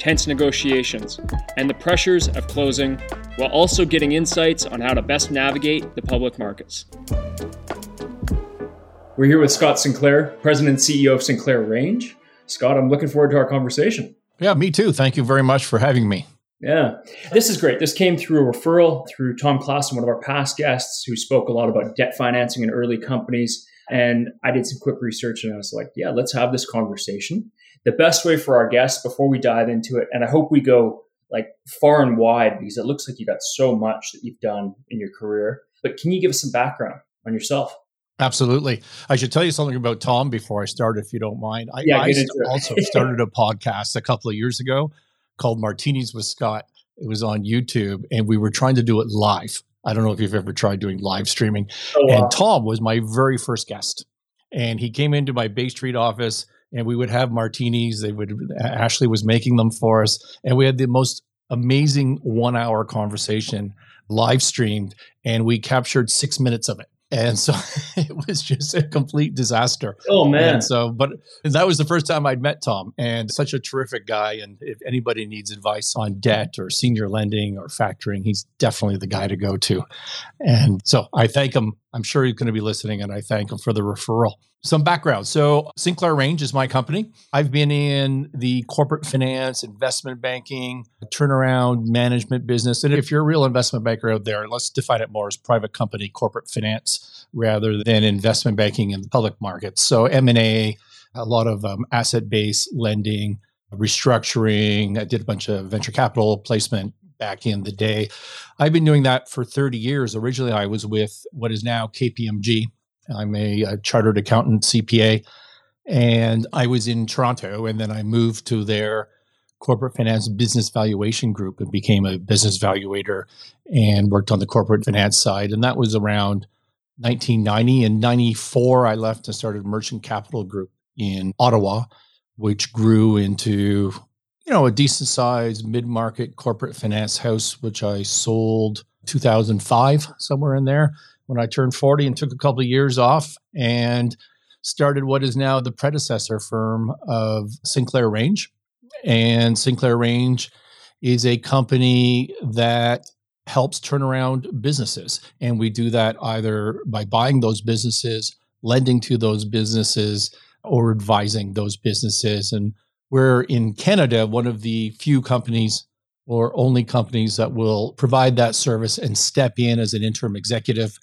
tense negotiations, and the pressures of closing, while also getting insights on how to best navigate the public markets. We're here with Scott Sinclair, President and CEO of Sinclair Range. Scott, I'm looking forward to our conversation. Yeah, me too. Thank you very much for having me. Yeah, this is great. This came through a referral through Tom Klassen, one of our past guests, who spoke a lot about debt financing in early companies. And I did some quick research and I was like, yeah, let's have this conversation the best way for our guests before we dive into it, and I hope we go like far and wide because it looks like you got so much that you've done in your career. But can you give us some background on yourself? Absolutely. I should tell you something about Tom before I start, if you don't mind. I, yeah, I also started a podcast a couple of years ago called Martinis with Scott. It was on YouTube, and we were trying to do it live. I don't know if you've ever tried doing live streaming. Oh, wow. And Tom was my very first guest. And he came into my Bay Street office and we would have martinis. They would Ashley was making them for us, and we had the most amazing one hour conversation live streamed, and we captured six minutes of it and so it was just a complete disaster. Oh man! And so, but that was the first time I'd met Tom, and such a terrific guy. And if anybody needs advice on debt or senior lending or factoring, he's definitely the guy to go to. And so, I thank him. I'm sure he's going to be listening, and I thank him for the referral. Some background. So, Sinclair Range is my company. I've been in the corporate finance, investment banking, turnaround management business. And if you're a real investment banker out there, let's define it more as private company corporate finance rather than investment banking in the public markets. So, M&A, a lot of um, asset-based lending, restructuring. I did a bunch of venture capital placement back in the day. I've been doing that for 30 years. Originally, I was with what is now KPMG, I'm a, a chartered accountant, CPA, and I was in Toronto, and then I moved to their corporate finance business valuation group and became a business valuator and worked on the corporate finance side. And that was around 1990. In 94, I left and started Merchant Capital Group in Ottawa, which grew into you know a decent sized mid-market corporate finance house which i sold 2005 somewhere in there when I turned 40 and took a couple of years off and started what is now the predecessor firm of Sinclair Range. And Sinclair Range is a company that helps turn around businesses. And we do that either by buying those businesses, lending to those businesses, or advising those businesses. And we're in Canada, one of the few companies or only companies that will provide that service and step in as an interim executive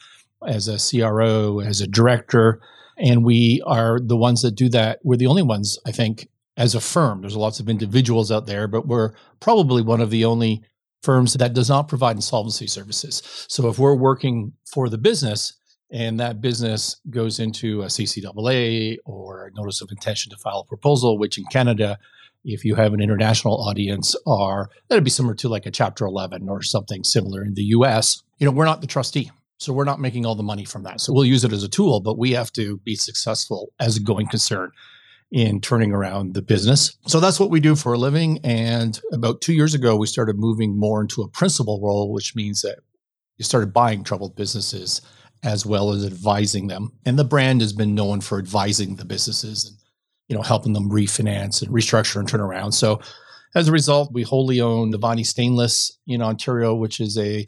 as a CRO, as a director. And we are the ones that do that. We're the only ones, I think, as a firm. There's lots of individuals out there, but we're probably one of the only firms that does not provide insolvency services. So if we're working for the business and that business goes into a CCAA or a notice of intention to file a proposal, which in Canada, if you have an international audience, are that'd be similar to like a Chapter 11 or something similar in the US. You know, we're not the trustee. So we're not making all the money from that. So we'll use it as a tool, but we have to be successful as a going concern in turning around the business. So that's what we do for a living. And about two years ago, we started moving more into a principal role, which means that you started buying troubled businesses as well as advising them. And the brand has been known for advising the businesses and you know helping them refinance and restructure and turn around. So as a result, we wholly own Devani Stainless in Ontario, which is a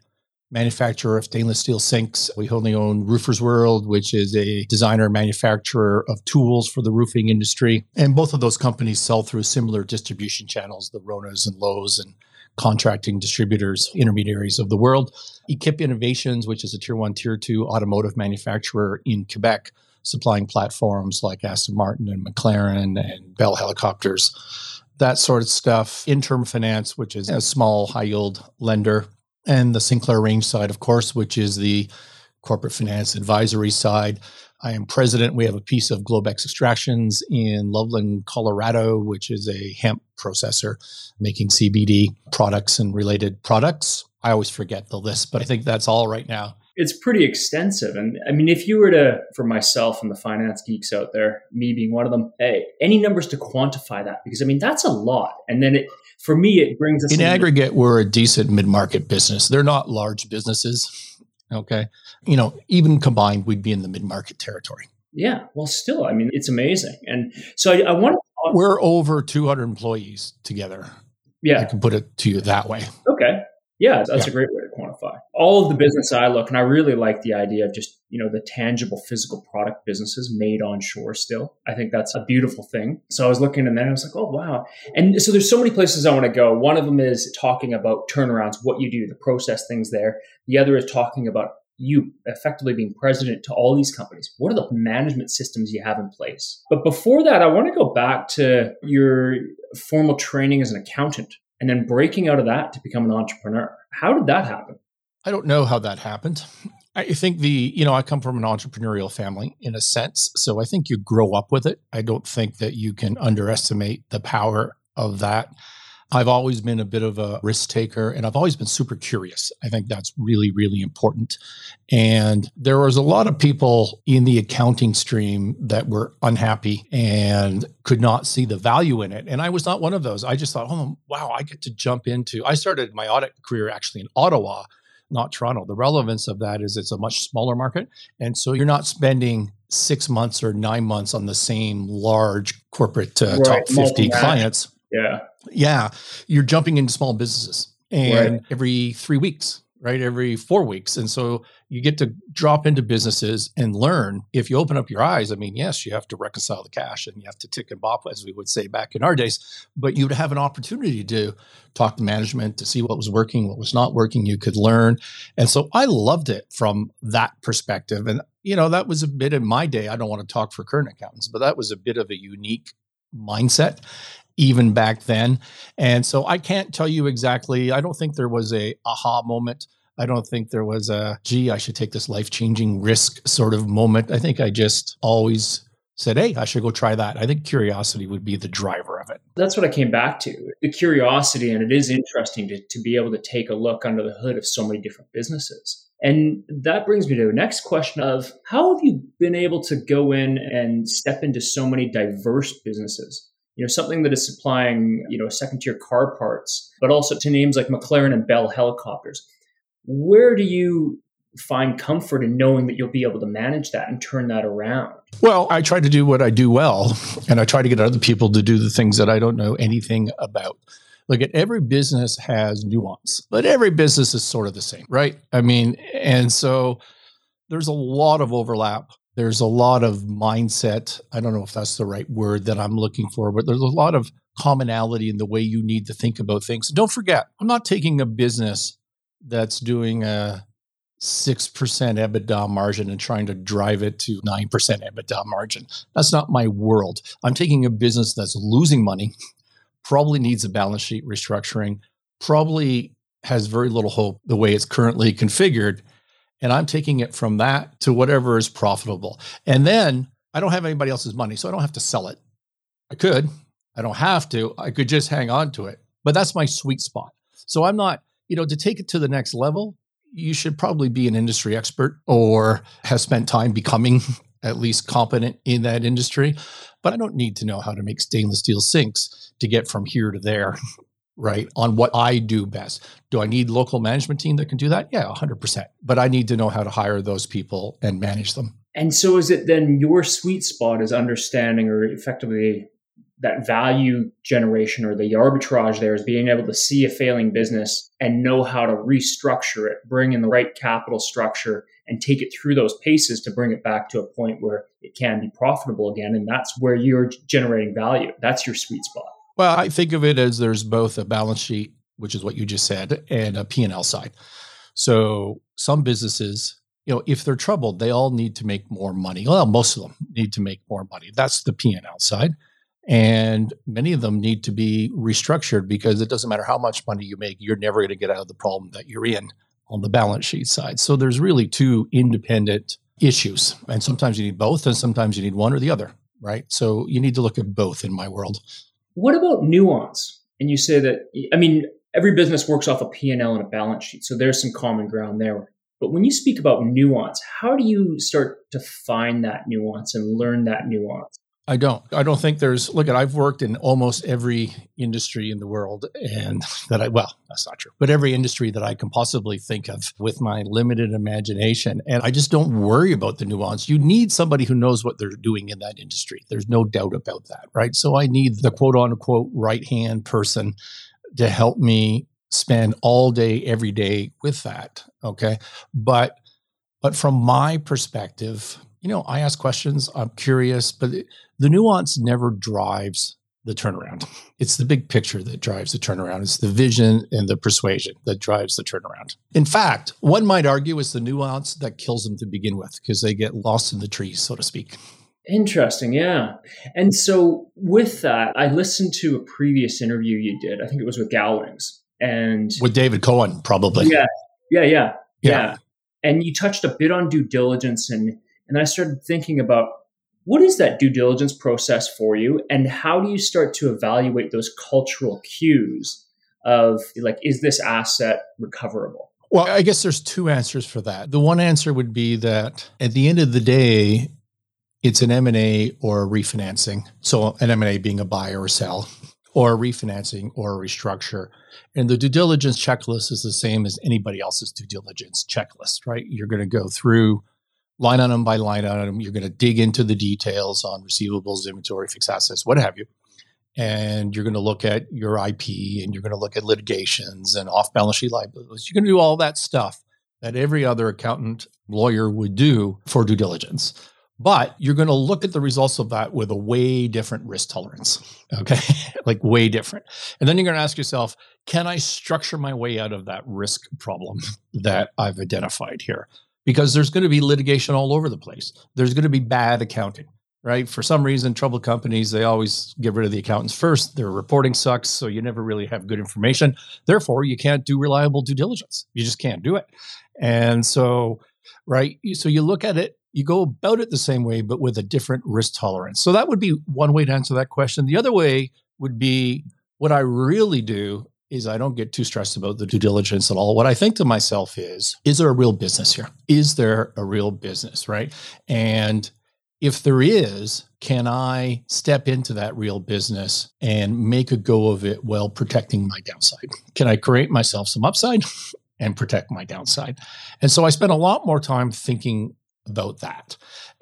manufacturer of stainless steel sinks. We wholly own Roofers World, which is a designer manufacturer of tools for the roofing industry. And both of those companies sell through similar distribution channels, the Ronas and Lowe's and contracting distributors, intermediaries of the world. Equip Innovations, which is a tier one, tier two automotive manufacturer in Quebec, supplying platforms like Aston Martin and McLaren and Bell helicopters. That sort of stuff. Interim Finance, which is a small high yield lender and the Sinclair Range side, of course, which is the corporate finance advisory side. I am president. We have a piece of Globex Extractions in Loveland, Colorado, which is a hemp processor making CBD products and related products. I always forget the list, but I think that's all right now. It's pretty extensive. And I mean, if you were to, for myself and the finance geeks out there, me being one of them, hey, any numbers to quantify that? Because I mean, that's a lot. And then it, for me, it brings us in aggregate, we're a decent mid market business. They're not large businesses. Okay. You know, even combined, we'd be in the mid market territory. Yeah. Well, still, I mean, it's amazing. And so I, I want to. We're over 200 employees together. Yeah. I can put it to you that way. Okay. Yeah, that's yeah. a great way to quantify. All of the business I look, and I really like the idea of just, you know, the tangible physical product businesses made on shore still. I think that's a beautiful thing. So I was looking and then I was like, oh, wow. And so there's so many places I want to go. One of them is talking about turnarounds, what you do, the process things there. The other is talking about you effectively being president to all these companies? What are the management systems you have in place? But before that, I want to go back to your formal training as an accountant and then breaking out of that to become an entrepreneur. How did that happen? I don't know how that happened. I think the, you know, I come from an entrepreneurial family in a sense. So I think you grow up with it. I don't think that you can underestimate the power of that. I've always been a bit of a risk taker and I've always been super curious. I think that's really, really important. And there was a lot of people in the accounting stream that were unhappy and could not see the value in it. And I was not one of those. I just thought, oh, wow, I get to jump into. I started my audit career actually in Ottawa, not Toronto. The relevance of that is it's a much smaller market. And so you're not spending six months or nine months on the same large corporate uh, right. top 50 clients. Yeah yeah, you're jumping into small businesses and right. every three weeks, right? Every four weeks. And so you get to drop into businesses and learn. If you open up your eyes, I mean, yes, you have to reconcile the cash and you have to tick and bop, as we would say back in our days, but you'd have an opportunity to talk to management to see what was working, what was not working. You could learn. And so I loved it from that perspective. And, you know, that was a bit in my day. I don't want to talk for current accountants, but that was a bit of a unique mindset even back then. And so I can't tell you exactly. I don't think there was a aha moment. I don't think there was a gee, I should take this life-changing risk sort of moment. I think I just always said, hey, I should go try that. I think curiosity would be the driver of it. That's what I came back to the curiosity. And it is interesting to, to be able to take a look under the hood of so many different businesses. And that brings me to the next question of how have you been able to go in and step into so many diverse businesses? You know, something that is supplying, you know, second tier car parts, but also to names like McLaren and Bell helicopters. Where do you find comfort in knowing that you'll be able to manage that and turn that around? Well, I try to do what I do well, and I try to get other people to do the things that I don't know anything about. Look at every business has nuance, but every business is sort of the same, right? I mean, and so there's a lot of overlap there's a lot of mindset. I don't know if that's the right word that I'm looking for, but there's a lot of commonality in the way you need to think about things. Don't forget, I'm not taking a business that's doing a 6% EBITDA margin and trying to drive it to 9% EBITDA margin. That's not my world. I'm taking a business that's losing money, probably needs a balance sheet restructuring, probably has very little hope the way it's currently configured and I'm taking it from that to whatever is profitable. And then I don't have anybody else's money, so I don't have to sell it. I could, I don't have to. I could just hang on to it. But that's my sweet spot. So I'm not, you know, to take it to the next level, you should probably be an industry expert or have spent time becoming at least competent in that industry. But I don't need to know how to make stainless steel sinks to get from here to there right on what i do best. Do i need local management team that can do that? Yeah 100% but i need to know how to hire those people and manage them. And so is it then your sweet spot is understanding or effectively that value generation or the arbitrage there is being able to see a failing business and know how to restructure it bring in the right capital structure and take it through those paces to bring it back to a point where it can be profitable again. And that's where you're generating value. That's your sweet spot well, I think of it as there's both a balance sheet, which is what you just said, and a P&L side. So some businesses, you know, if they're troubled, they all need to make more money. Well, most of them need to make more money. That's the P&L side. And many of them need to be restructured because it doesn't matter how much money you make, you're never going to get out of the problem that you're in on the balance sheet side. So there's really two independent issues. And sometimes you need both, and sometimes you need one or the other, right? So you need to look at both in my world. What about nuance? And you say that, I mean, every business works off a P&L and a balance sheet. So there's some common ground there. But when you speak about nuance, how do you start to find that nuance and learn that nuance? I don't. I don't think there's. Look, at I've worked in almost every industry in the world, and that I well, that's not true, but every industry that I can possibly think of with my limited imagination, and I just don't worry about the nuance. You need somebody who knows what they're doing in that industry. There's no doubt about that, right? So I need the quote unquote right hand person to help me spend all day, every day with that. Okay, but but from my perspective, you know, I ask questions. I'm curious, but the nuance never drives the turnaround. It's the big picture that drives the turnaround. It's the vision and the persuasion that drives the turnaround. In fact, one might argue it's the nuance that kills them to begin with because they get lost in the trees, so to speak. Interesting, yeah. And so with that, I listened to a previous interview you did. I think it was with Gowlings and with David Cohen, probably. Yeah, yeah, yeah, yeah. yeah. And you touched a bit on due diligence, and and I started thinking about what is that due diligence process for you, and how do you start to evaluate those cultural cues of like, is this asset recoverable? Well, I guess there's two answers for that. The one answer would be that at the end of the day, it's an M&A or a refinancing. So an M&A being a buy or sell or a refinancing or a restructure. And the due diligence checklist is the same as anybody else's due diligence checklist, right? You're going to go through line item by line item. You're going to dig into the details on receivables, inventory, fixed assets, what have you. And you're going to look at your IP and you're going to look at litigations and off balance sheet liabilities. You're going to do all that stuff that every other accountant lawyer would do for due diligence. But you're going to look at the results of that with a way different risk tolerance. Okay. like way different. And then you're going to ask yourself, can I structure my way out of that risk problem that I've identified here? Because there's going to be litigation all over the place. There's going to be bad accounting, right? For some reason, troubled companies, they always get rid of the accountants first. Their reporting sucks, so you never really have good information. Therefore, you can't do reliable due diligence. You just can't do it. And so, right? So you look at it, you go about it the same way, but with a different risk tolerance. So that would be one way to answer that question. The other way would be what I really do is I don't get too stressed about the due diligence at all. What I think to myself is, is there a real business here? Is there a real business, right? And if there is, can I step into that real business and make a go of it while protecting my downside? Can I create myself some upside and protect my downside? And so I spend a lot more time thinking about that.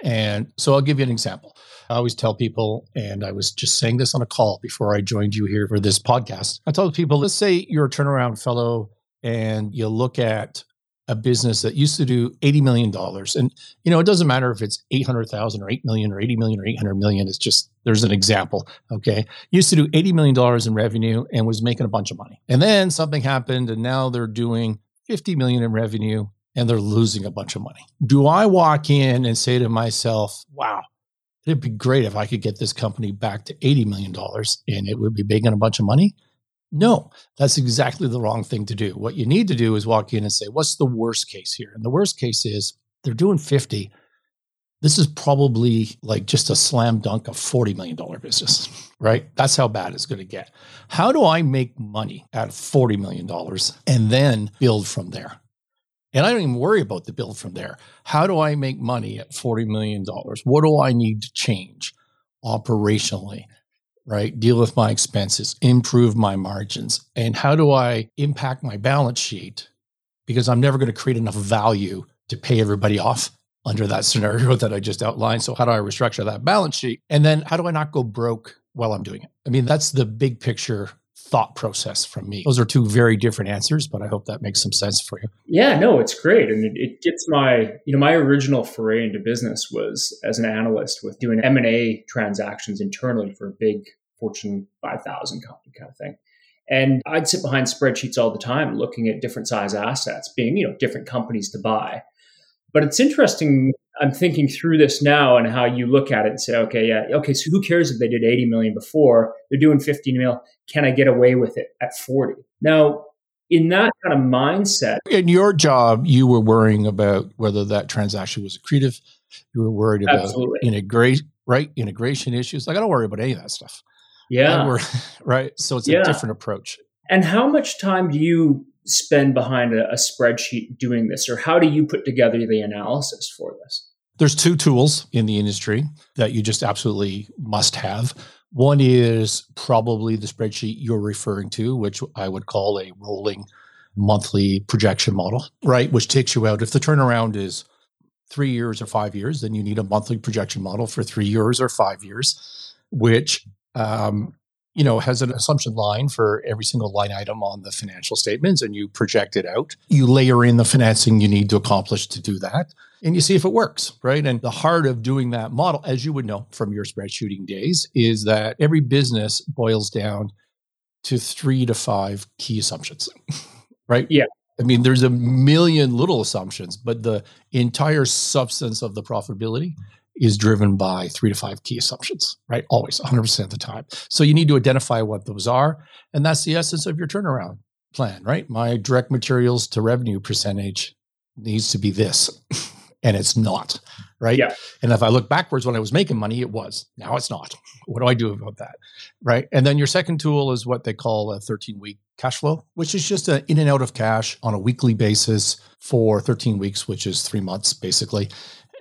And so I'll give you an example. I always tell people, and I was just saying this on a call before I joined you here for this podcast. I tell people, let's say you're a turnaround fellow and you look at a business that used to do $80 million. And, you know, it doesn't matter if it's 800,000 or 8 million or 80 million or 800 million. It's just, there's an example. Okay. Used to do $80 million in revenue and was making a bunch of money. And then something happened and now they're doing 50 million in revenue and they're losing a bunch of money. Do I walk in and say to myself, wow, it'd be great if I could get this company back to $80 million and it would be making a bunch of money. No, that's exactly the wrong thing to do. What you need to do is walk in and say, what's the worst case here? And the worst case is they're doing 50. This is probably like just a slam dunk of $40 million business, right? That's how bad it's going to get. How do I make money at $40 million and then build from there? And I don't even worry about the build from there. How do I make money at $40 million? What do I need to change operationally? Right? Deal with my expenses, improve my margins. And how do I impact my balance sheet? Because I'm never going to create enough value to pay everybody off under that scenario that I just outlined. So, how do I restructure that balance sheet? And then, how do I not go broke while I'm doing it? I mean, that's the big picture thought process from me. Those are two very different answers, but I hope that makes some sense for you. Yeah, no, it's great. And it, it gets my, you know, my original foray into business was as an analyst with doing M&A transactions internally for a big Fortune 5000 company kind of thing. And I'd sit behind spreadsheets all the time looking at different size assets, being, you know, different companies to buy. But it's interesting I'm thinking through this now and how you look at it and say, okay, yeah, okay, so who cares if they did 80 million before? They're doing 15 mil. Can I get away with it at 40? Now, in that kind of mindset. In your job, you were worrying about whether that transaction was accretive. You were worried about Absolutely. integration, right? Integration issues. Like I don't worry about any of that stuff. Yeah. Worry, right. So it's Yeah. a different approach. And how much time do you spend behind a, a spreadsheet doing this, or how do you put together the analysis for this? There's two tools in the industry that you just absolutely must have. One is probably the spreadsheet you're referring to, which I would call a rolling monthly projection model, right? Which takes you out. If the turnaround is three years or five years, then you need a monthly projection model for three years or five years, which um, you know has an assumption line for every single line item on the financial statements, and you project it out. You layer in the financing you need to accomplish to do that and you see if it works, right? And the heart of doing that model, as you would know from your spreadsheeting days, is that every business boils down to three to five key assumptions, right? Yeah. I mean, there's a million little assumptions, but the entire substance of the profitability is driven by three to five key assumptions, right? Always 100% of the time. So you need to identify what those are. And that's the essence of your turnaround plan, right? My direct materials to revenue percentage needs to be this. and it's not, right? Yeah. And if I look backwards when I was making money, it was. Now it's not. What do I do about that? Right. And then your second tool is what they call a 13 week cash flow, which is just an in and out of cash on a weekly basis for 13 weeks, which is three months basically.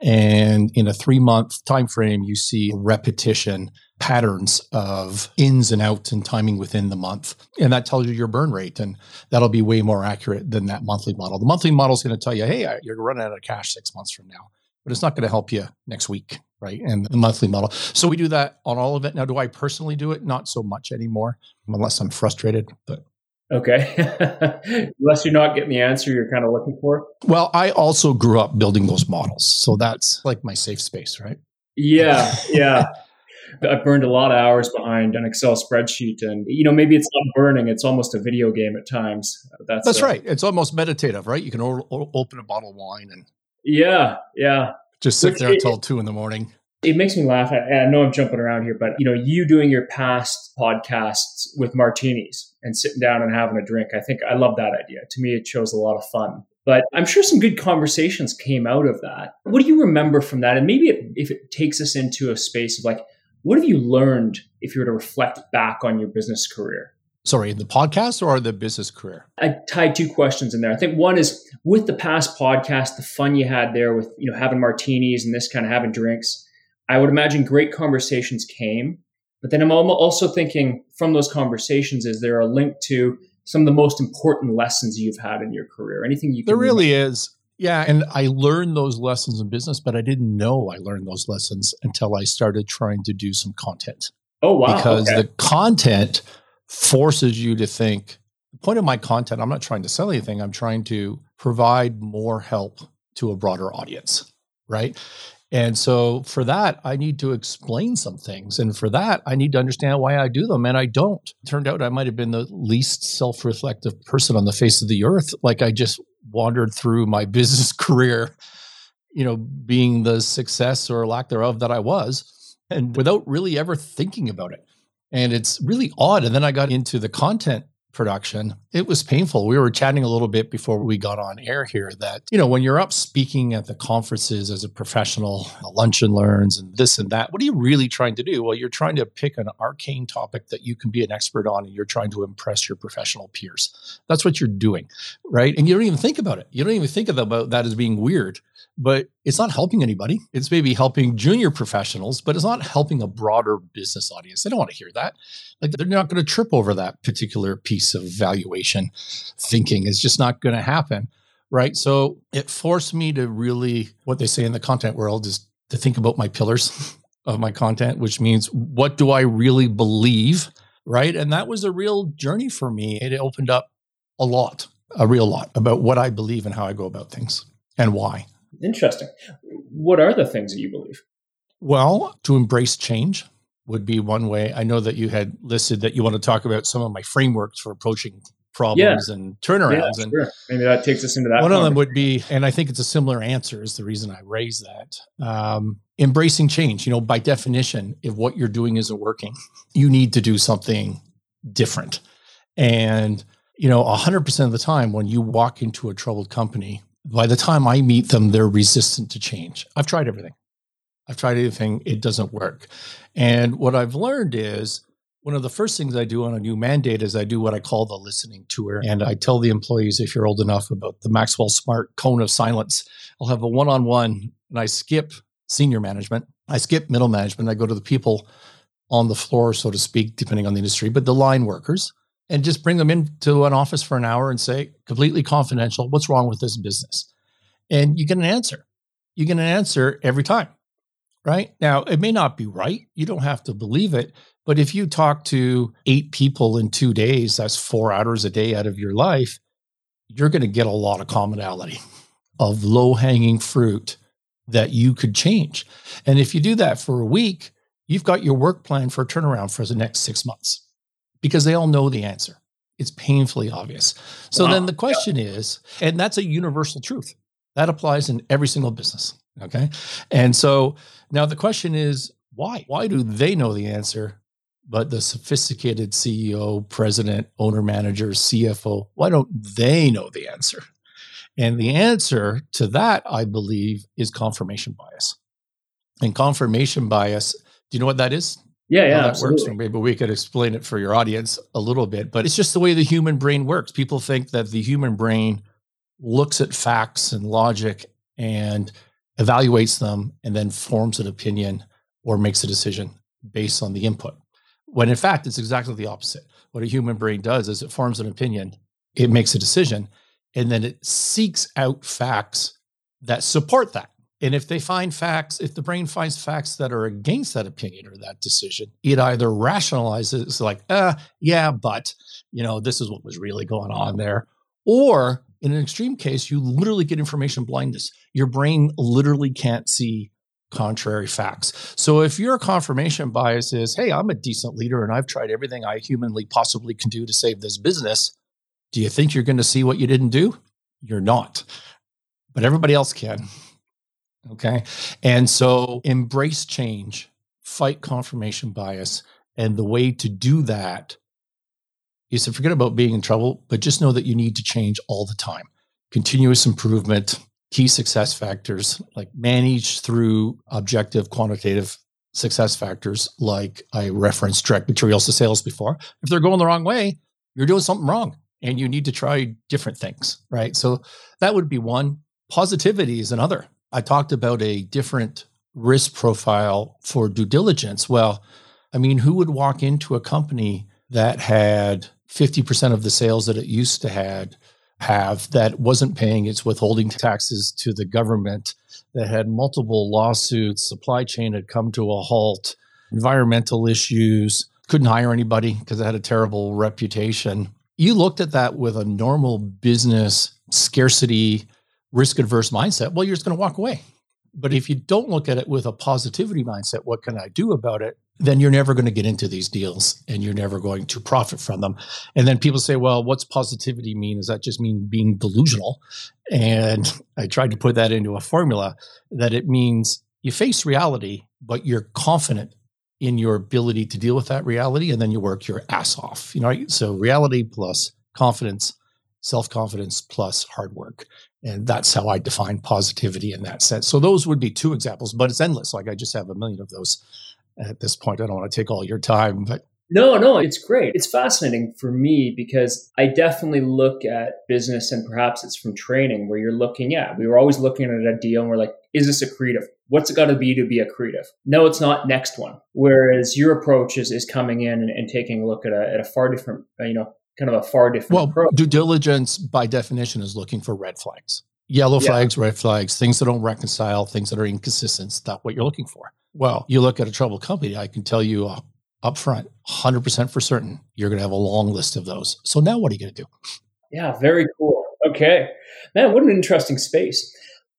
And in a three month time frame, you see repetition patterns of ins and outs and timing within the month. And that tells you your burn rate. And that'll be way more accurate than that monthly model. The monthly model is going to tell you, hey, you're running out of cash six months from now, but it's not going to help you next week. Right. And the monthly model. So we do that on all of it. Now, do I personally do it? Not so much anymore, unless I'm frustrated. But Okay. Unless you're not getting the answer you're kind of looking for. well, I also grew up building those models. So that's like my safe space, right? Yeah. Yeah. I've burned a lot of hours behind an Excel spreadsheet, and you know maybe it's not burning; it's almost a video game at times. That's That's uh, right. It's almost meditative, right? You can o- o- open a bottle of wine and Yeah, yeah. just sit Which there it- until two in the morning. It makes me laugh. I, I know I'm jumping around here, but you know, you doing your past podcasts with martinis and sitting down and having a drink. I think I love that idea. To me, it shows a lot of fun. But I'm sure some good conversations came out of that. What do you remember from that? And maybe it, if it takes us into a space of like, what have you learned if you were to reflect back on your business career? Sorry, in the podcast or the business career? I tied two questions in there. I think one is with the past podcast, the fun you had there with you know having martinis and this kind of having drinks. I would imagine great conversations came, but then I'm also thinking from those conversations, is there a link to some of the most important lessons you've had in your career? Anything you can There really is. Yeah. And I learned those lessons in business, but I didn't know I learned those lessons until I started trying to do some content. Oh wow! because okay. the content forces you to think. The point of my content, I'm not trying to sell anything, I'm trying to provide more help to a broader audience. Right. And so for that, I need to explain some things. And for that, I need to understand why I do them. And I don't. Turned out I might have been the least self reflective person on the face of the earth. Like I just wandered through my business career, you know, being the success or lack thereof that I was, and without really ever thinking about it. And it's really odd. And then I got into the content production. It was painful. We were chatting a little bit before we got on air here that, you know, when you're up speaking at the conferences as a professional, lunch and learns and this and that, what are you really trying to do? Well, you're trying to pick an arcane topic that you can be an expert on and you're trying to impress your professional peers. That's what you're doing, right? And you don't even think about it. You don't even think about that as being weird but it's not helping anybody. It's maybe helping junior professionals, but it's not helping a broader business audience. They don't want to hear that. Like they're not going to trip over that particular piece of valuation thinking. It's just not going to happen. Right. So it forced me to really, what they say in the content world is to think about my pillars of my content, which means what do I really believe? Right. And that was a real journey for me. It opened up a lot, a real lot about what I believe and how I go about things and why. Interesting. What are the things that you believe? Well, to embrace change would be one way. I know that you had listed that you want to talk about some of my frameworks for approaching problems and turnarounds. yeah, and sure. Maybe that takes us into that. one of them would be, and I think it's a similar answer is the reason I raise that. Um, embracing change, you know, by definition, if what you're doing isn't working, you need to do something different. And you know, 100% of the time when you walk into a troubled company, by the time I meet them, they're resistant to change. I've tried everything. I've tried everything. It doesn't work. And what I've learned is one of the first things I do on a new mandate is I do what I call the listening tour. And I tell the employees, if you're old enough, about the Maxwell Smart cone of silence. I'll have a one on one and I skip senior management. I skip middle management. I go to the people on the floor, so to speak, depending on the industry, but the line workers and just bring them into an office for an hour and say, completely confidential, what's wrong with this business? And you get an answer. You get an answer every time, right? Now, it may not be right. You don't have to believe it. But if you talk to eight people in two days, that's four hours a day out of your life, you're going to get a lot of commonality of low hanging fruit that you could change. And if you do that for a week, you've got your work plan for a turnaround for the next six months because they all know the answer. It's painfully obvious. So wow. then the question is, and that's a universal truth that applies in every single business. Okay. And so now the question is, why? Why do they know the answer, but the sophisticated CEO, president, owner manager, CFO, why don't they know the answer? And the answer to that, I believe, is confirmation bias. And confirmation bias, do you know what that is? Yeah, yeah, that absolutely. works. maybe we could explain it for your audience a little bit, but it's just the way the human brain works. People think that the human brain looks at facts and logic and evaluates them and then forms an opinion or makes a decision based on the input. When in fact, it's exactly the opposite. What a human brain does is it forms an opinion, it makes a decision, and then it seeks out facts that support that. And if they find facts, if the brain finds facts that are against that opinion or that decision, it either rationalizes like, uh, yeah, but you know, this is what was really going on there. Or in an extreme case, you literally get information blindness. Your brain literally can't see contrary facts. So if your confirmation bias is, hey, I'm a decent leader and I've tried everything I humanly possibly can do to save this business, do you think you're going to see what you didn't do? You're not. But everybody else can. Okay. And so embrace change, fight confirmation bias. And the way to do that is to forget about being in trouble, but just know that you need to change all the time. Continuous improvement, key success factors, like manage through objective quantitative success factors, like I referenced direct materials to sales before. If they're going the wrong way, you're doing something wrong and you need to try different things, right? So that would be one. Positivity is another. I talked about a different risk profile for due diligence. Well, I mean, who would walk into a company that had 50% of the sales that it used to had have that wasn't paying its withholding taxes to the government that had multiple lawsuits supply chain had come to a halt environmental issues couldn't hire anybody because it had a terrible reputation you looked at that with a normal business scarcity risk adverse mindset, well, you're just going to walk away. But if you don't look at it with a positivity mindset, what can I do about it? Then you're never going to get into these deals and you're never going to profit from them. And then people say, well, what's positivity mean? Does that just mean being delusional? And I tried to put that into a formula that it means you face reality, but you're confident in your ability to deal with that reality. And then you work your ass off. You know, so reality plus confidence, self confidence plus hard work. And that's how I define positivity in that sense. So those would be two examples, but it's endless. Like I just have a million of those at this point. I don't want to take all your time, but no, no, it's great. It's fascinating for me because I definitely look at business and perhaps it's from training where you're looking at, we were always looking at a deal and we're like, is this accretive? What's it got to be to be accretive? No, it's not next one. Whereas your approach is, is coming in and, and taking a look at a, at a far different, uh, you know, kind of a far different well, approach. Due diligence by definition is looking for red flags. Yellow yeah. flags, red flags, things that don't reconcile, things that are inconsistent. That's what you're looking for. Well, you look at a troubled company, I can tell you uh, up front, 100% for certain, you're going to have a long list of those. So now what are you going to do? Yeah, very cool. Okay. Man, what an interesting space.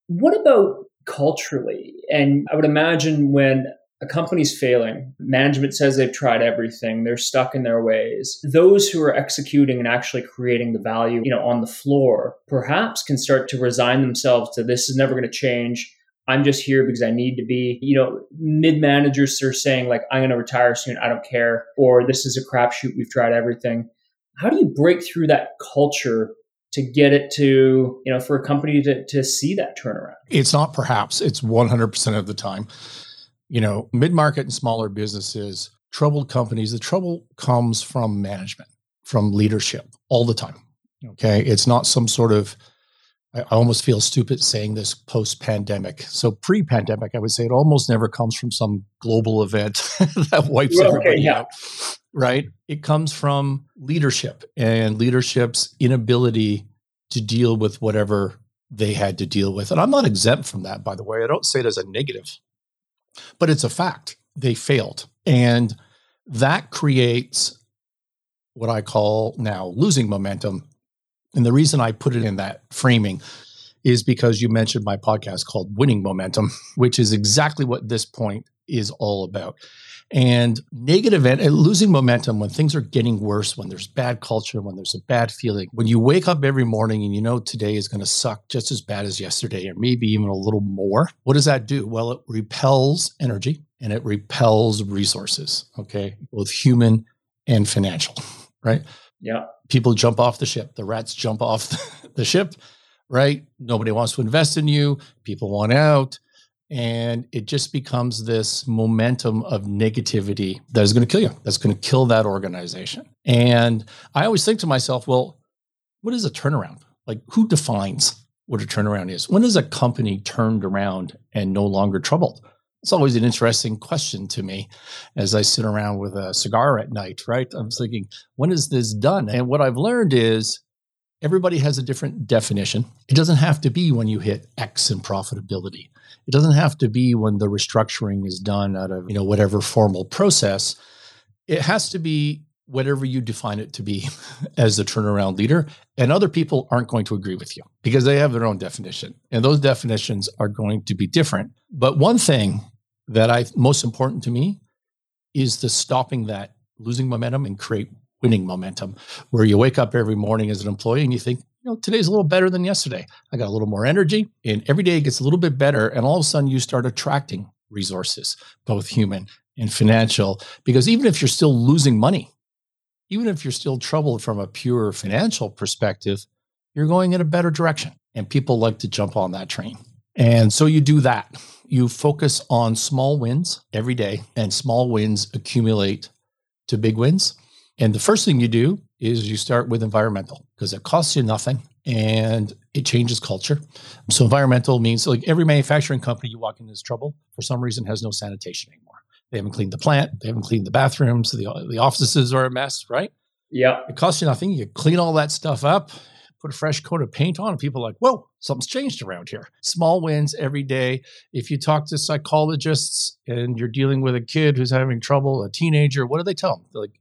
What about culturally? And I would imagine when a company's failing. Management says they've tried everything. They're stuck in their ways. Those who are executing and actually creating the value, you know, on the floor, perhaps can start to resign themselves to this is never going to change. I'm just here because I need to be. You know, mid managers are saying like, I'm going to retire soon. I don't care. Or this is a crapshoot. We've tried everything. how do you break through that culture to get it to, you know, for a company to, to see that turnaround? It's not perhaps, it's 100% of the time. You know, mid market and smaller businesses, troubled companies, the trouble comes from management, from leadership all the time. Okay. It's not some sort of, I almost feel stupid saying this post pandemic. So pre pandemic, I would say it almost never comes from some global event that wipes well, everybody yeah. out right? It comes from leadership and leadership's inability to deal with whatever they had to deal with. And I'm not exempt from that, by the way. I don't say it as a negative, but it's a fact. They failed. And that creates what I call now losing momentum. And the reason I put it in that framing is because you mentioned my podcast called Winning Momentum, which is exactly what this point is all about. And negative and losing momentum when things are getting worse, when there's bad culture, when there's a bad feeling, when you wake up every morning and you know today is going to suck just as bad as yesterday, or maybe even a little more, what does that do? Well, it repels energy and it repels resources, okay, both human and financial, right? Yeah. People jump off the ship, the rats jump off the ship, right? Nobody wants to invest in you, people want out and it just becomes this momentum of negativity that is going to kill you that's going to kill that organization. And i always think to myself well what is a turnaround? Like who defines what a turnaround is? When is a company turned around and no longer troubled? It's always an interesting question to me as i sit around with a cigar at night right? I'm thinking when is this done? And what i've learned is everybody has a different definition. It doesn't have to be when you hit X in profitability. It doesn't have to be when the restructuring is done out of, you know, whatever formal process. It has to be whatever you define it to be as a turnaround leader. And other people aren't going to agree with you because they have their own definition. And those definitions are going to be different. But one thing that I most important to me is the stopping that losing momentum and create winning momentum where you wake up every morning as an employee and you think, know, today's a little better than yesterday. I got a little more energy and every day it gets a little bit better. And all of a sudden you start attracting resources, both human and financial, because even if you're still losing money, even if you're still troubled from a pure financial perspective, you're going in a better direction. And people like to jump on that train. And so you do that. You focus on small wins every day, and small wins accumulate to big wins. And the first thing you do is you start with environmental because it costs you nothing and it changes culture. So environmental means like every manufacturing company you walk into is trouble for some reason has no sanitation anymore. They haven't cleaned the plant, they haven't cleaned the bathrooms, the, the offices are a mess, right? Yeah. It costs you nothing. You clean all that stuff up, put a fresh coat of paint on, and people are like, whoa, something's changed around here. Small wins every day. If you talk to psychologists and you're dealing with a kid who's having trouble, a teenager, what do they tell them? They're like,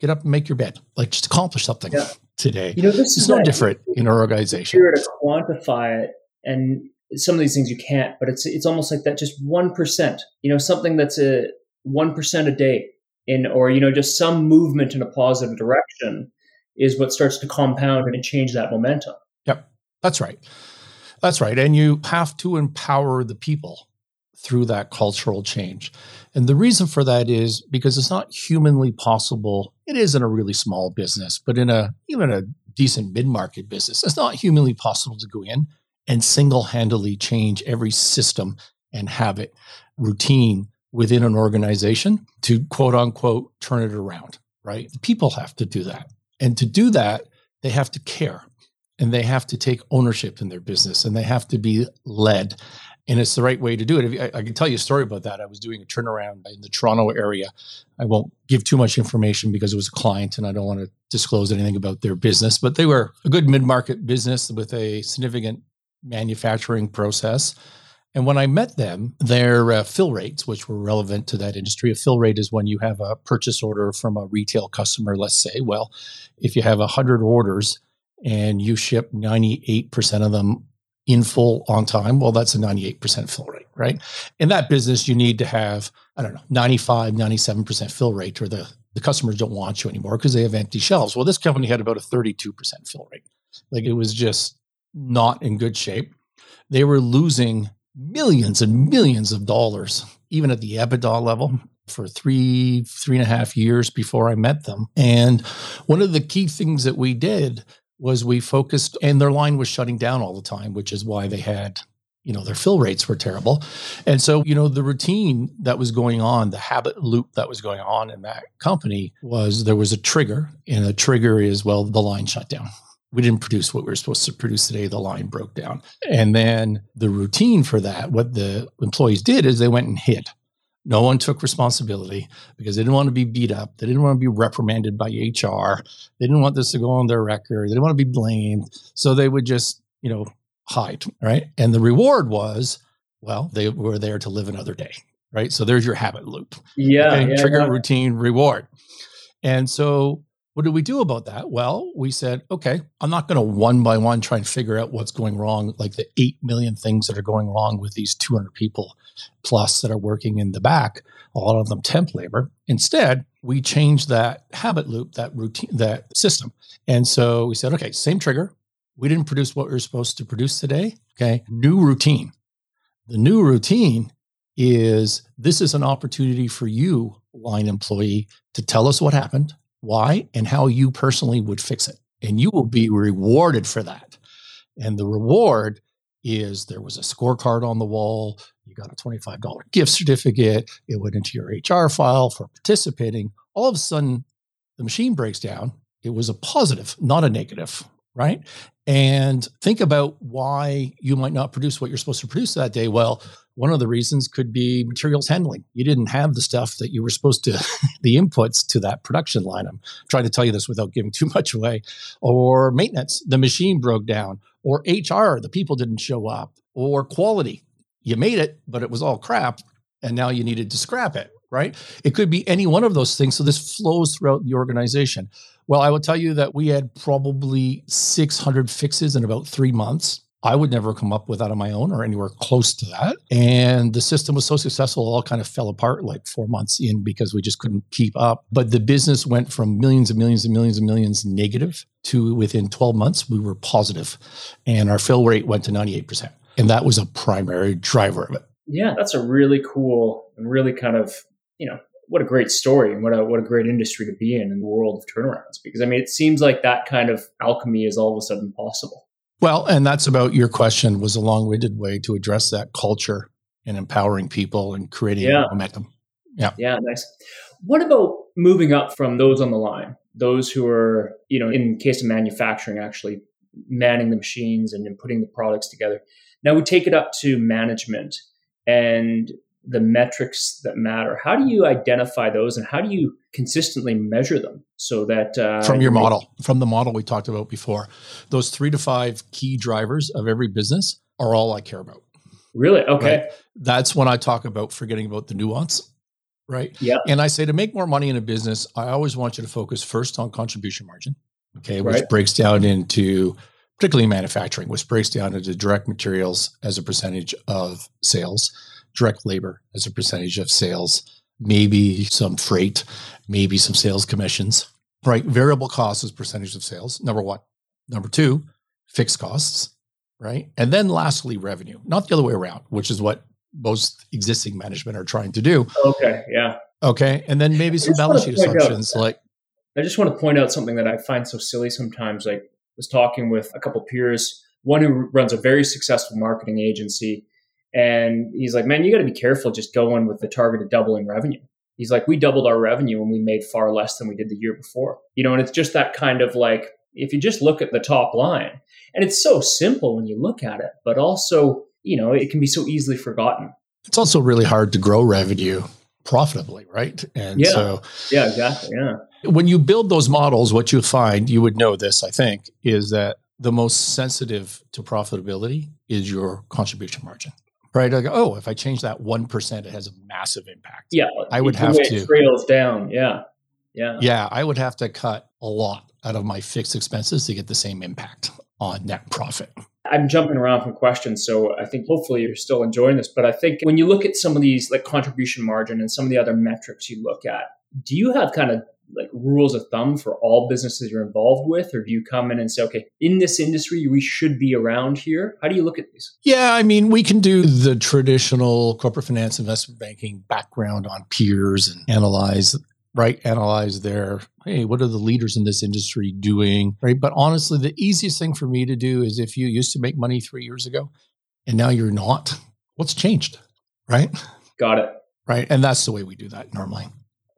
get up and make your bed. Like just accomplish something yeah. Today. You know, this is no different in our organization. Here to quantify it, and some of these things you can't, but it's it's almost like that just one percent. You know, something that's a one percent a day in, or you know, just some movement in a positive direction is what starts to compound and change that momentum. Yep, that's right. That's right. And you have to empower the people through that cultural change. And the reason for that is because it's not humanly possible. It is in a really small business, but in a even a decent mid-market business, it's not humanly possible to go in and single-handedly change every system and have it routine within an organization to quote unquote turn it around, right? People have to do that. And to do that, they have to care and they have to take ownership in their business and they have to be led and it's the right way to do it. I, I, can tell you a story about that. I was doing a turnaround in the Toronto area. I won't give too much information because it was a client and I don't want to disclose anything about their business, but they were a good mid market business with a significant manufacturing process. And when I met them, their uh, fill rates, which were relevant to that industry, a fill rate is when you have a purchase order from a retail customer, let's say. Well, if you have 100 orders and you ship 98% of them in full on time, well, that's a 98% fill rate, right? In that business, you need to have, I don't know, 95, 97% fill rate, or the, the customers don't want you anymore because they have empty shelves. Well, this company had about a 32% fill rate. Like it was just not in good shape. They were losing millions and millions of dollars, even at the EBITDA level. for three, three and a half years before I met them. And one of the key things that we did was we focused, and their line was shutting down all the time, which is why they had you know their fill rates were terrible. And so you know the routine that was going on the habit loop that was going on in that company was there was a trigger and the trigger is well the line shut down. We didn't produce what we were supposed to produce today the line broke down. And then the routine for that what the employees did is they went and hid no one took responsibility because they didn't want to be beat up. They didn't want to be reprimanded by HR. They didn't want this to go on their record. They didn't want to be blamed. So they would just, you know, hide, right? And the reward was, well, they were there to live another day, right? So there's your habit loop. Yeah. Okay? yeah Trigger, yeah. routine, reward. And so what did we do about that? Well, we said, okay, I'm not going to one by one try and figure out what's going wrong, like the 8 million things that are going wrong with these 200 people plus that are working in the back, a lot of them temp labor. Instead, we changed that habit loop, that routine, that system. And so we said, okay, same trigger. We didn't produce what we were supposed to produce today. Okay, new routine. The new routine is this is an opportunity for you, line employee, to tell us what happened, why, and how you personally would fix it. And you will be rewarded for that. And the reward is there was a scorecard on the wall. You got a $25 gift certificate. It went into your HR file for participating. All of a sudden, the machine breaks down. It was a positive, not a negative, right? And think about why you might not produce what you're supposed to produce that day. Well, one of the reasons could be materials handling. You didn't have the stuff that you were supposed to, the inputs to that production line. I'm trying to tell you this without giving too much away. Or maintenance, the machine broke down. Or HR, the people didn't show up. Or quality, you made it, but it was all crap. And now you needed to scrap it, right? It could be any one of those things. So this flows throughout the organization. Well, I will tell you that we had probably 600 fixes in about three months. I would never come up with that on my own or anywhere close to that. And the system was so successful, it all kind of fell apart like four months in because we just couldn't keep up. But the business went from millions and millions and millions and millions negative to within 12 months, we were positive and our fill rate went to 98%. And that was a primary driver of it. Yeah, that's a really cool and really kind of, you know, what a great story and what a what a great industry to be in in the world of turnarounds. Because I mean, it seems like that kind of alchemy is all of a sudden possible. Well, and that's about your question was a long-winded way to address that culture and empowering people and creating Yeah. momentum. Yeah. Yeah, nice. What about moving up from those on the line, those who are, you know, in case of manufacturing, actually manning the machines and, and putting the products together? Now we take it up to management and the metrics that matter. How do you identify those, and how do you consistently measure them so that uh, from your model, from the model we talked about before, those three to five key drivers of every business are all I care about. Really? Okay. Right. That's when I talk about forgetting about the nuance, right? Yeah. And I say to make more money in a business, I always want you to focus first on contribution margin, okay, which Right. breaks down into particularly manufacturing, which breaks down into direct materials as a percentage of sales, direct labor as a percentage of sales, maybe some freight, maybe some sales commissions, right? Variable costs as percentage of sales, number one. Number two, fixed costs, right? And then lastly, revenue, not the other way around, which is what most existing management are trying to do. Okay. Yeah. Okay. And then maybe some balance sheet point out- assumptions like, I just want to point out something that I find so silly sometimes. Like, I was talking with a couple peers, one who runs a very successful marketing agency, and he's like, "Man, you got to be careful just going with the target of doubling revenue." He's like, "We doubled our revenue and we made far less than we did the year before." You know, and it's just that kind of like, if you just look at the top line, and it's so simple when you look at it, but also, you know, it can be so easily forgotten. it's also really hard to grow revenue profitably, right? And Yeah. so Yeah, exactly. Yeah. when you build those models, what you find, you would know this, I think, is that the most sensitive to profitability is your contribution margin. Right? Like, oh, if I change that 1%, it has a massive impact. Yeah. I would have to- trails down. Yeah. Yeah. Yeah, I would have to cut a lot out of my fixed expenses to get the same impact on net profit. I'm jumping around from questions, so I think hopefully you're still enjoying this. But I think when you look at some of these like contribution margin and some of the other metrics you look at, do you have kind of like rules of thumb for all businesses you're involved with, or do you come in and say, okay, in this industry we should be around here? How do you look at these? Yeah, I mean, we can do the traditional corporate finance investment banking background on peers and analyze right analyze their hey what are the leaders in this industry doing? Right? But honestly the easiest thing for me to do is if you used to make money 3 years ago and now you're not what's changed? Right? Got it. Right? And that's the way we do that normally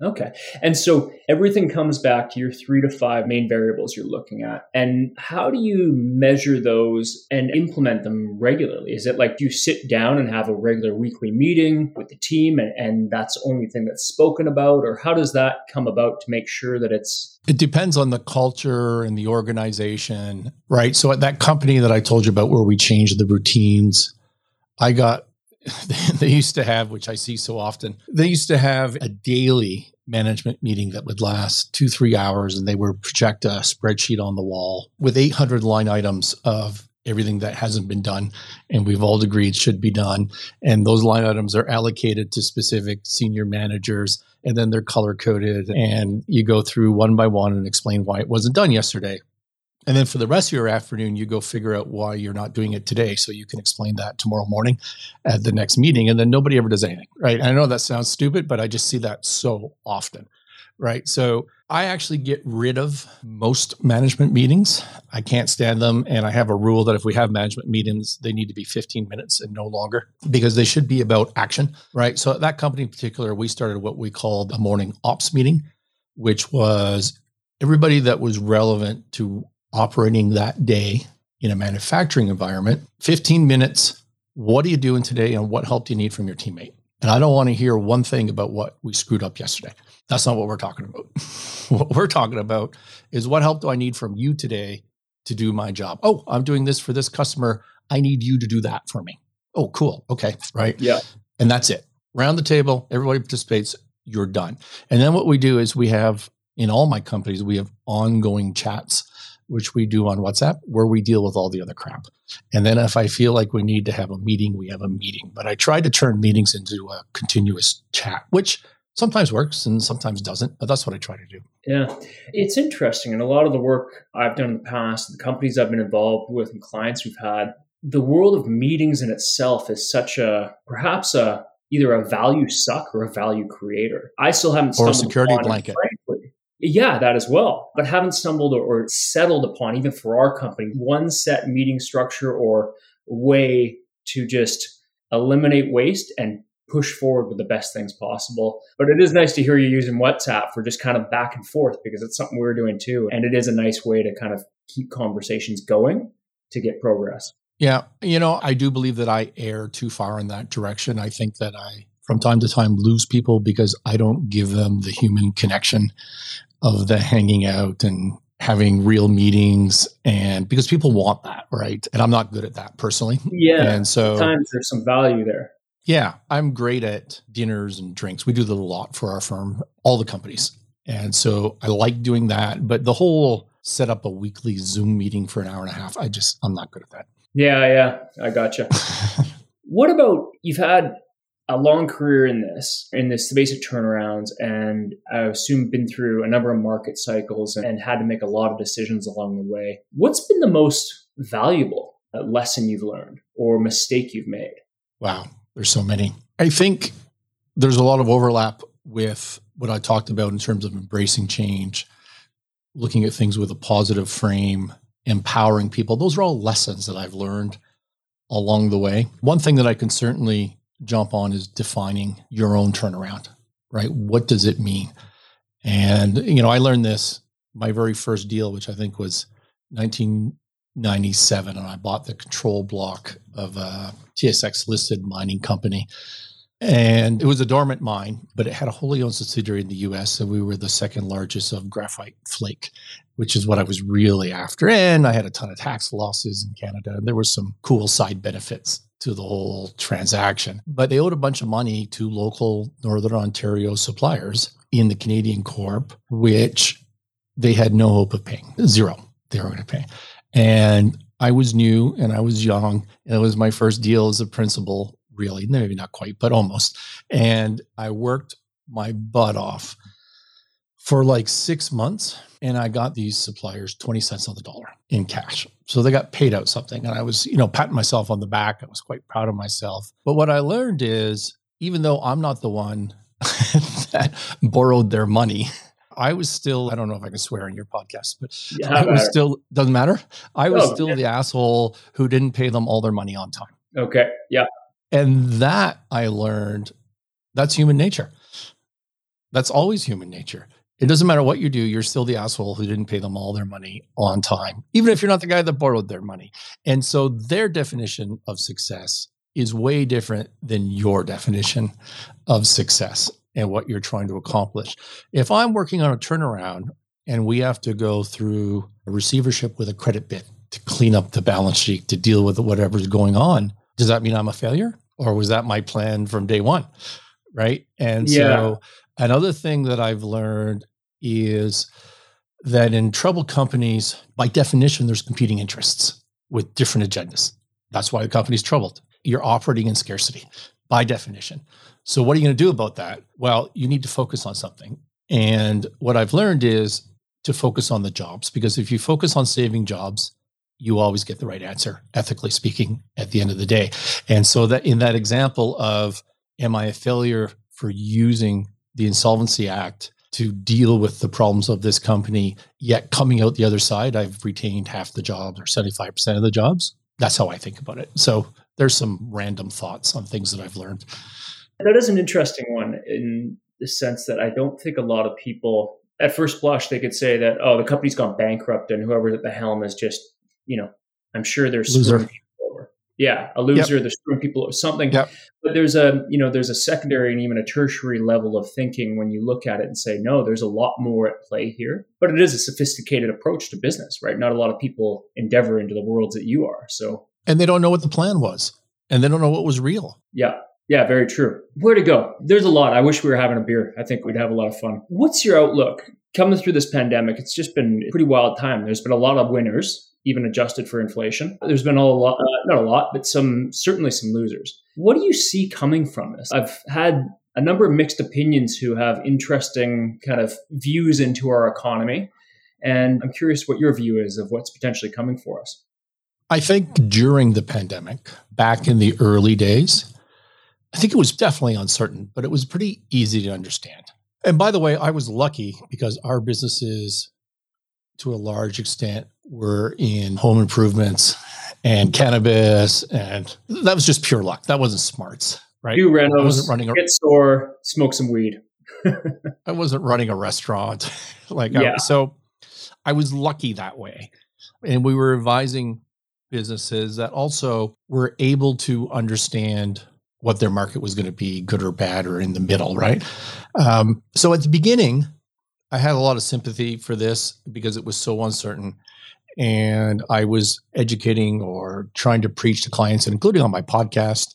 Okay. And so everything comes back to your three to five main variables you're looking at. And how do you measure those and implement them regularly? Is it like do you sit down and have a regular weekly meeting with the team and, and that's the only thing that's spoken about? Or how does that come about to make sure that it's it depends on the culture and the organization, right? So at that company that I told you about where we changed the routines, I got they used to have, which I see so often, they used to have a daily management meeting that would last two, three hours, and they would project a spreadsheet on the wall with 800 line items of everything that hasn't been done and we've all agreed should be done. And those line items are allocated to specific senior managers and then they're color coded and you go through one by one and explain why it wasn't done yesterday and then for the rest of your afternoon, you go figure out why you're not doing it today. So you can explain that tomorrow morning at the next meeting. And then nobody ever does anything, right? I know that sounds stupid, but I just see that so often, right? So I actually get rid of most management meetings. I can't stand them. And I have a rule that if we have management meetings, they need to be 15 minutes and no longer because they should be about action, right? So at that company in particular, we started what we called a morning ops meeting, which was everybody that was relevant to operating that day in a manufacturing environment, 15 minutes. What are you doing today and what help do you need from your teammate? And I don't want to hear one thing about what we screwed up yesterday. That's not what we're talking about. what we're talking about is what help do I need from you today to do my job? Oh, I'm doing this for this customer. I need you to do that for me. Oh, cool. Okay. Right. Yeah. And that's it. Round the table, everybody participates, you're done. And then what we do is we have in all my companies, we have ongoing chats which we do on WhatsApp, where we deal with all the other crap. And then if I feel like we need to have a meeting, we have a meeting. But I try to turn meetings into a continuous chat, which sometimes works and sometimes doesn't, but that's what I try to do. Yeah. It's interesting. And a lot of the work I've done in the past, the companies I've been involved with and clients we've had, the world of meetings in itself is such a perhaps a either a value suck or a value creator. I still haven't or a security blanket. Yeah, that as well. But haven't stumbled or, settled upon, even for our company, one set meeting structure or way to just eliminate waste and push forward with the best things possible. But it is nice to hear you using WhatsApp for just kind of back and forth because it's something we're doing too. And it is a nice way to kind of keep conversations going to get progress. Yeah. You know, I do believe that I err too far in that direction. I think that I, from time to time, lose people because I don't give them the human connection of the hanging out and having real meetings and because people want that right? And i'm not good at that personally. Yeah and so sometimes there's some value there. Yeah i'm great at dinners and drinks. We do that a lot for our firm all the companies. And so i like doing that but the whole set up a weekly zoom meeting for an hour and a half i just i'm not good at that. Yeah yeah i gotcha. What about you've had a long career in this, in this space of turnarounds, and I assume been through a number of market cycles and had to make a lot of decisions along the way. What's been the most valuable uh, lesson you've learned or mistake you've made? Wow, there's so many. I think there's a lot of overlap with what I talked about in terms of embracing change, looking at things with a positive frame, empowering people. Those are all lessons that I've learned along the way. One thing that I can certainly jump on is defining your own turnaround, right? What does it mean? And, you know, I learned this my very first deal, which I think was 1997, and I bought the control block of a TSX listed mining company. And it was a dormant mine, but it had a wholly owned subsidiary in the US. So we were the second largest of graphite flake, which is what I was really after. And I had a ton of tax losses in Canada. And there were some cool side benefits to the whole transaction. But they owed a bunch of money to local Northern Ontario suppliers in the Canadian Corp, which they had no hope of paying. Zero. They were going to pay. And I was new and I was young. And it was my first deal as a principal, really. Maybe not quite, but almost. And I worked my butt off for like six months and I got these suppliers 20 cents on the dollar in cash. So they got paid out something. And I was, you know, patting myself on the back. I was quite proud of myself. But what I learned is even though I'm not the one that borrowed their money, I was still, I don't know if I can swear in your podcast, but yeah, I was uh, still, doesn't matter. I was oh, still yeah. the asshole who didn't pay them all their money on time. Okay. Yeah. And that I learned that's human nature. That's always human nature. It doesn't matter what you do, you're still the asshole who didn't pay them all their money on time, even if you're not the guy that borrowed their money. And so their definition of success is way different than your definition of success and what you're trying to accomplish. If I'm working on a turnaround and we have to go through a receivership with a credit bid to clean up the balance sheet to deal with whatever's going on, does that mean I'm a failure? Or was that my plan from day one? Right. And yeah. so Another thing that I've learned is that in troubled companies, by definition, there's competing interests with different agendas. That's why the company's troubled. You're operating in scarcity by definition. So, what are you going to do about that? Well, you need to focus on something. And what I've learned is to focus on the jobs, because if you focus on saving jobs, you always get the right answer, ethically speaking, at the end of the day. And so, that in that example of, am I a failure for using the Insolvency Act to deal with the problems of this company, yet coming out the other side, I've retained half the jobs or 75% of the jobs. That's how I think about it. So there's some random thoughts on things that I've learned. That is an interesting one in the sense that I don't think a lot of people, at first blush, they could say that, oh, the company's gone bankrupt and whoever's at the helm is just, you know, I'm sure there's loser yeah a loser yep. they're screwing people or something. Yep. but there's a you know there's a secondary and even a tertiary level of thinking when you look at it and say no there's a lot more at play here. But it is a sophisticated approach to business right? Not a lot of people endeavor into the worlds that you are so. And they don't know what the plan was and they don't know what was real. Yeah. Yeah very true. Where to go? There's a lot. I wish we were having a beer. I think we'd have a lot of fun. What's your outlook? Coming through this pandemic it's just been a pretty wild time. There's been a lot of winners even adjusted for inflation. There's been a lot, uh, not a lot, but some certainly some losers. What do you see coming from this? I've had a number of mixed opinions who have interesting kind of views into our economy. And I'm curious what your view is of what's potentially coming for us. I think during the pandemic, back in the early days, I think it was definitely uncertain, but it was pretty easy to understand. And by the way, I was lucky because our businesses, to a large extent, were in home improvements and cannabis, and that was just pure luck. That wasn't smarts, right? Do renos, I wasn't running a get store, smoke some weed. I wasn't running a restaurant, like yeah. I, so. I was lucky that way, and we were advising businesses that also were able to understand what their market was going to be, good or bad, or in the middle, right? Um, so at the beginning, I had a lot of sympathy for this because it was so uncertain and I was educating or trying to preach to clients, and including on my podcast,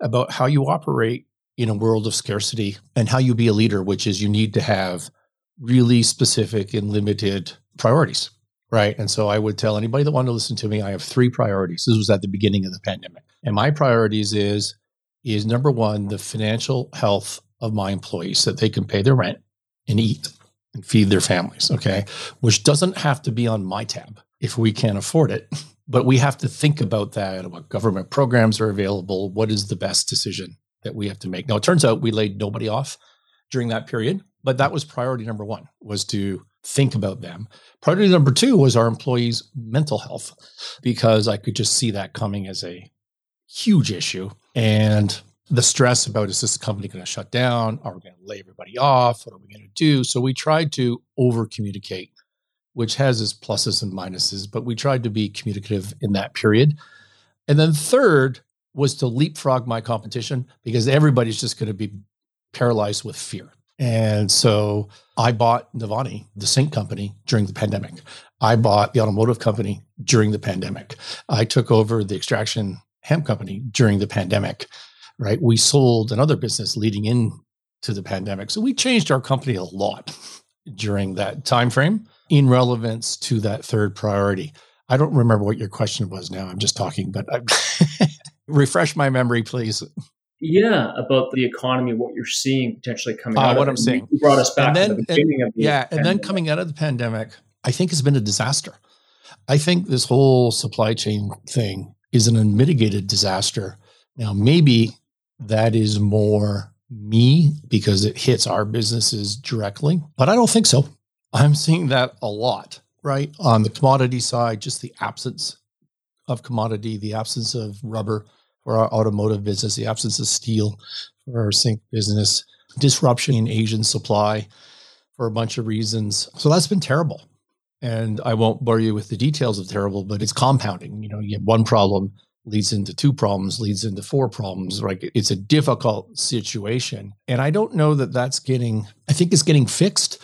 about how you operate in a world of scarcity and how you be a leader, which is you need to have really specific and limited priorities. Right. And so I would tell anybody that wanted to listen to me, I have three priorities. This was at the beginning of the pandemic. And my priorities is is number one, the financial health of my employees so that they can pay their rent and eat and feed their families. Okay. Which doesn't have to be on my tab if we can't afford it. But we have to think about that, what government programs are available, what is the best decision that we have to make. Now it turns out we laid nobody off during that period, but that was priority number one was to think about them. Priority number two was our employees' mental health, because I could just see that coming as a huge issue. And the stress about is this company going to shut down? Are we going to lay everybody off? What are we going to do? So we tried to over communicate which has its pluses and minuses, but we tried to be communicative in that period. And then third was to leapfrog my competition because everybody's just going to be paralyzed with fear. And so I bought Navani, the sink company, during the pandemic. I bought the automotive company during the pandemic. I took over the extraction hemp company during the pandemic. Right? We sold another business leading in to the pandemic. So we changed our company a lot during that time frame in relevance to that third priority. I don't remember what your question was now. I'm just talking, but I, refresh my memory, please. Yeah, about the economy, what you're seeing potentially coming uh, out. What I'm saying. You brought us back and then, to the beginning and, of the yeah, pandemic. and then coming out of the pandemic, I think has been a disaster. I think this whole supply chain thing is an unmitigated disaster. Now, maybe that is more me because it hits our businesses directly, but I don't think so. I'm seeing that a lot, right? On the commodity side, just the absence of commodity, the absence of rubber for our automotive business, the absence of steel for our zinc business, disruption in Asian supply for a bunch of reasons. So that's been terrible. And I won't bore you with the details of terrible, but it's compounding. You know, you have one problem leads into two problems, leads into four problems. Right? It's a difficult situation. And I don't know that that's getting, I think it's getting fixed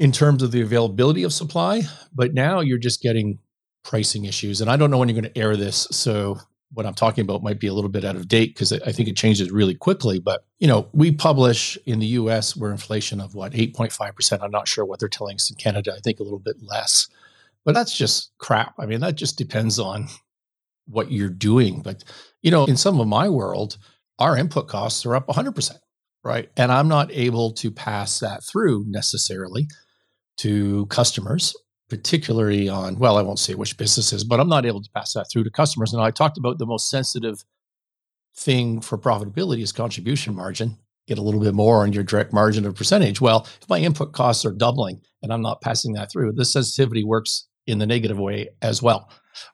in terms of the availability of supply, but now you're just getting pricing issues. And I don't know when you're going to air this. So what I'm talking about might be a little bit out of date because I think it changes really quickly. But you know, we publish in the U.S. we're inflation of what 8.5 percent. I'm not sure what they're telling us in Canada. I think a little bit less, but that's just crap. I mean, that just depends on what you're doing. But you know, in some of my world, our input costs are up 100 percent, right? And I'm not able to pass that through necessarily to customers particularly on, well, I won't say which businesses, but I'm not able to pass that through to customers. And I talked about the most sensitive thing for profitability is contribution margin. Get a little bit more on your direct margin of percentage. Well, if my input costs are doubling and I'm not passing that through, the sensitivity works in the negative way as well,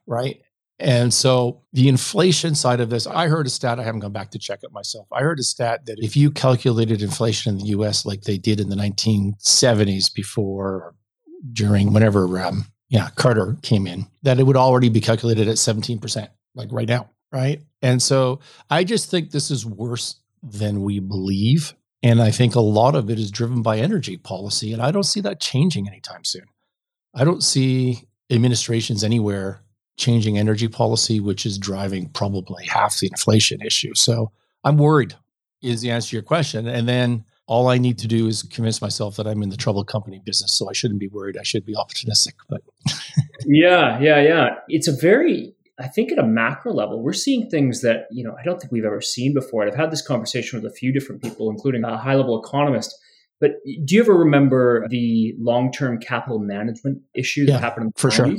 right? And so the inflation side of this, I heard a stat, I haven't gone back to check it myself. I heard a stat that if you calculated inflation in the US like they did in the 1970s before during whenever um, yeah Carter came in that it would already be calculated at 17% like right now right? And so I just think this is worse than we believe. And I think a lot of it is driven by energy policy and I don't see that changing anytime soon. I don't see administrations anywhere changing energy policy which is driving probably half the inflation issue so I'm worried is the answer to your question and then all I need to do is convince myself that I'm in the troubled company business. So I shouldn't be worried. I should be opportunistic. But yeah, yeah, yeah. It's a very, I think at a macro level, we're seeing things that, you know, I don't think we've ever seen before. And I've had this conversation with a few different people, including a high level economist. But do you ever remember the long term capital management issue that yeah, happened for sure.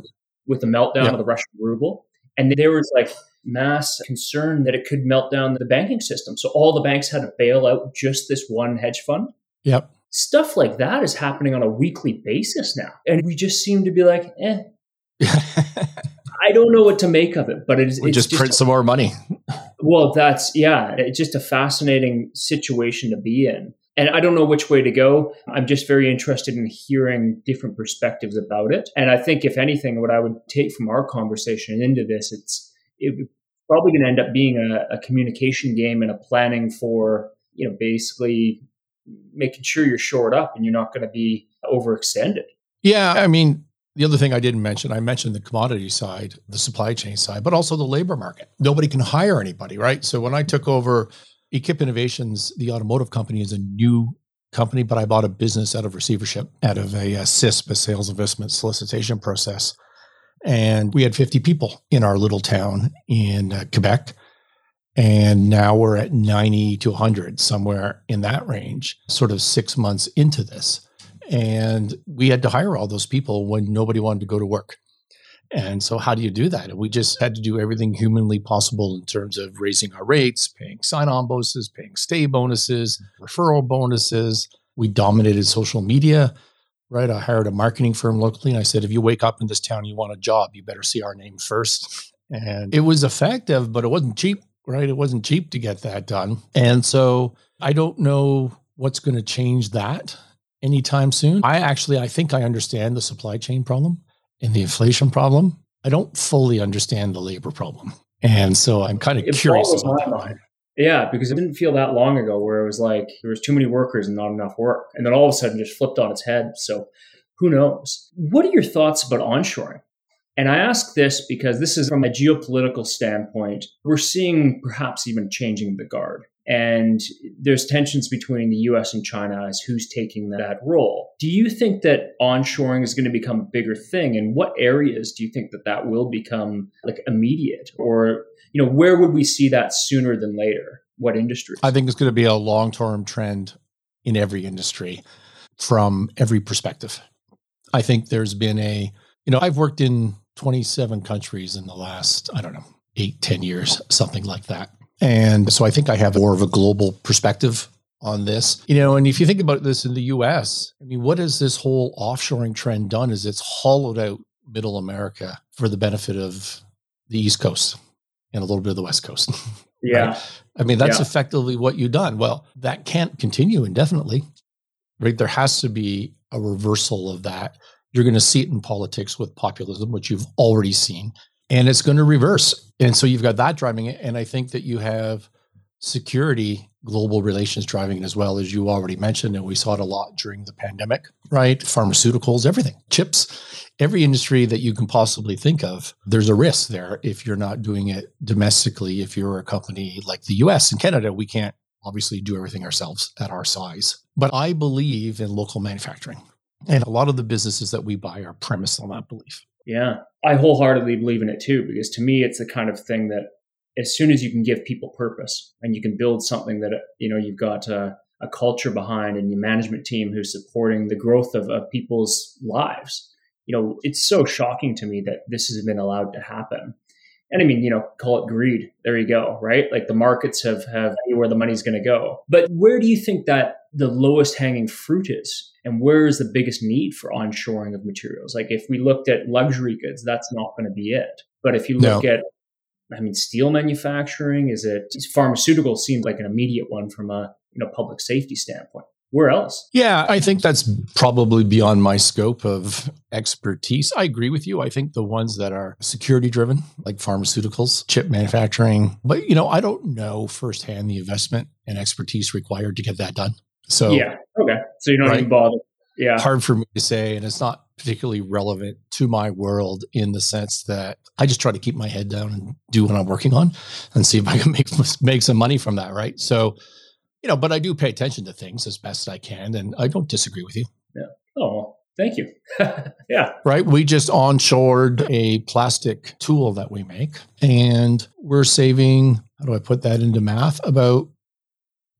With the meltdown yeah. of the Russian ruble? And there was like mass concern that it could melt down the banking system. So all the banks had to bail out just this one hedge fund. Yep. Stuff like that is happening on a weekly basis now. And we just seem to be like, eh. I don't know what to make of it, but it is. We just, just print some more money. well, that's, yeah, it's just a fascinating situation to be in. And I don't know which way to go. I'm just very interested in hearing different perspectives about it. And I think, if anything, what I would take from our conversation into this, it's it, probably going to end up being a, a communication game and a planning for, you know, basically making sure you're shored up and you're not going to be overextended. Yeah. I mean, the other thing I didn't mention, I mentioned the commodity side, the supply chain side, but also the labor market. Nobody can hire anybody, right? So when I took over Equip Innovations, the automotive company is a new company, but I bought a business out of receivership, out of a, a SISP, a sales investment solicitation process. And we had 50 people in our little town in uh, Quebec. And now we're at 90 to 100, somewhere in that range, sort of six months into this. And we had to hire all those people when nobody wanted to go to work. And so, how do you do that? we just had to do everything humanly possible in terms of raising our rates, paying sign on bonuses, paying stay bonuses, mm-hmm. referral bonuses. We dominated social media right? I hired a marketing firm locally and I said, if you wake up in this town, you want a job, you better see our name first. And it was effective, but it wasn't cheap, right? It wasn't cheap to get that done. And so I don't know what's going to change that anytime soon. I actually, I think I understand the supply chain problem and the inflation problem. I don't fully understand the labor problem. And so I'm kind of it curious about that. Yeah, because it didn't feel that long ago where it was like there was too many workers and not enough work. And then all of a sudden just flipped on its head. So who knows? What are your thoughts about onshoring? And I ask this because this is from a geopolitical standpoint. We're seeing perhaps even changing the guard. And there's tensions between the US and China as who's taking that role. Do you think that onshoring is going to become a bigger thing? And what areas do you think that that will become like immediate? Or, you know, where would we see that sooner than later? what industries? I think it's going to be a long term trend in every industry from every perspective. I think there's been a, you know, I've worked in 27 countries in the last, I don't know, eight, 10 years, something like that. And so I think I have more of a global perspective on this. You know, and if you think about this in the US, I mean, what has this whole offshoring trend done is it's hollowed out middle America for the benefit of the East Coast and a little bit of the West Coast. Yeah. right? I mean, that's Yeah. effectively what you've done. Well, that can't continue indefinitely, right? There has to be a reversal of that. You're going to see it in politics with populism, which you've already seen, and it's going to reverse. And so you've got that driving it. And I think that you have security, global relations driving it as well, as you already mentioned. And we saw it a lot during the pandemic, right? Pharmaceuticals, everything, chips, every industry that you can possibly think of, there's a risk there if you're not doing it domestically. If you're a company like the US and Canada, we can't obviously do everything ourselves at our size. But I believe in local manufacturing. And a lot of the businesses that we buy are premised on that belief. Yeah. I wholeheartedly believe in it too, because to me, it's the kind of thing that as soon as you can give people purpose and you can build something that, you know, you've got a, a culture behind and your management team who's supporting the growth of, of people's lives, you know, it's so shocking to me that this has been allowed to happen. And I mean, you know, call it greed. There you go, right? Like the markets have have where the money's going to go. But where do you think that the lowest hanging fruit is? And where is the biggest need for onshoring of materials? Like if we looked at luxury goods, that's not going to be it. But if you look No. at I mean, steel manufacturing, is it pharmaceutical seems like an immediate one from a you know public safety standpoint. Where else? Yeah, I think that's probably beyond my scope of expertise. I agree with you. I think the ones that are security driven, like pharmaceuticals, chip manufacturing, but you know, I don't know firsthand the investment and expertise required to get that done. So yeah. Okay. So you're not Right. even bothered. Yeah. hard for me to say, and it's not particularly relevant to my world in the sense that I just try to keep my head down and do what I'm working on and see if I can make make some money from that. Right. So, you know, but I do pay attention to things as best I can, and I don't disagree with you. Yeah. Oh, thank you. yeah. Right. We just onshored a plastic tool that we make, and we're saving, how do I put that into math? About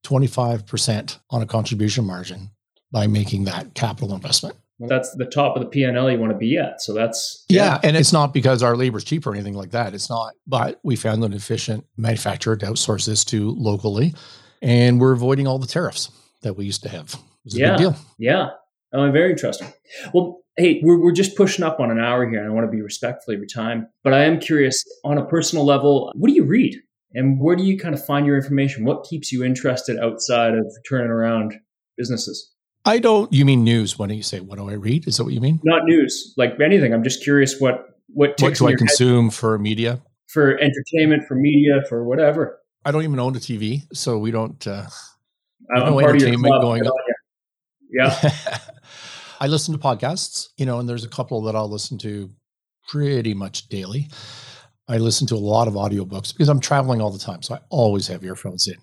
25% on a contribution margin by making that capital investment. Well, that's the top of the P&L you want to be at. So that's Yeah. And it's not because our labor is cheap or anything like that. It's not. But we found an efficient manufacturer to outsource this to locally, and we're avoiding all the tariffs that we used to have. It was a Yeah. Yeah. Oh, very interesting. Well, hey, we're, we're just pushing up on an hour here, and I want to be respectful of your time. But I am curious, on a personal level, what do you read? And where do you kind of find your information? What keeps you interested outside of turning around businesses? I don't, you mean news when you say, what do I read? Is that what you mean? Not news, like anything. I'm just curious what what What do I your head consume for media? for entertainment, for media, for whatever. I don't even own a TV, so we don't. Uh, I'm No entertainment club. going on. on. Yeah. I listen to podcasts, you know, and there's a couple that I'll listen to pretty much daily. I listen to a lot of audiobooks because I'm traveling all the time. So I always have earphones in.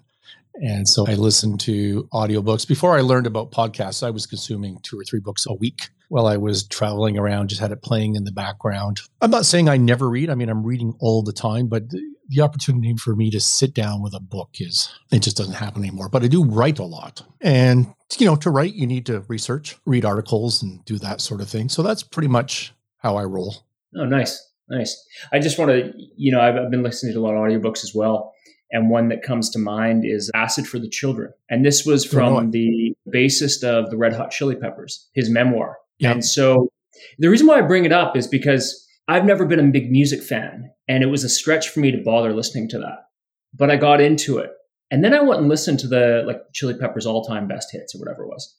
And so I listen to audiobooks. Before I learned about podcasts, I was consuming two or three books a week while I was traveling around, just had it playing in the background. I'm not saying I never read. I mean, I'm reading all the time, but the, opportunity for me to sit down with a book is, it just doesn't happen anymore. But I do write a lot. And, you know, to write, you need to research, read articles, and do that sort of thing. So that's pretty much how I roll. Oh, nice, nice. I just want to, you know, I've, I've been listening to a lot of audiobooks as well. And one that comes to mind is Acid for the Children. And this was from the bassist of the Red Hot Chili Peppers, his memoir. Yeah. And so the reason why I bring it up is because I've never been a big music fan. And it was a stretch for me to bother listening to that. But I got into it. And then I went and listened to the like Chili Peppers all time best hits or whatever it was.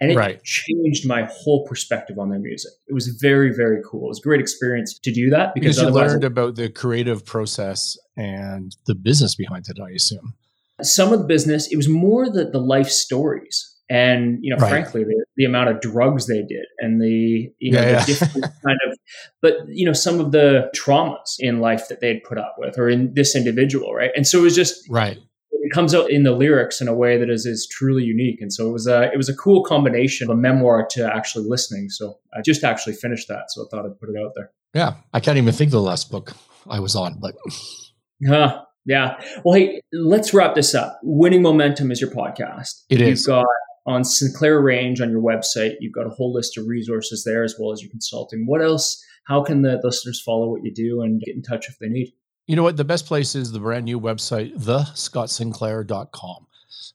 And it Right. changed my whole perspective on their music. It was very, very cool. It was a great experience to do that because, Because you learned about the creative process and the business behind it, I assume. some of the business, it was more the, the life stories. And, you know, Right. frankly, the, the amount of drugs they did and the, you know, Yeah, the yeah. different kind of, but, you know, some of the traumas in life that they'd put up with or in this individual, right? And so it was just, Right. it comes out in the lyrics in a way that is, is truly unique. And so it was a, it was a cool combination of a memoir to actually listening. So I just actually finished that. So I thought I'd put it out there. Yeah. I can't even think of the last book I was on, but Huh. Yeah. Well, hey, let's wrap this up. Winning Momentum is your podcast. It is. You've got on Sinclair Range on your website, you've got a whole list of resources there as well as your consulting. What else? How can the listeners follow what you do and get in touch if they need? You know what? The best place is the brand new website, thescottsinclair.com.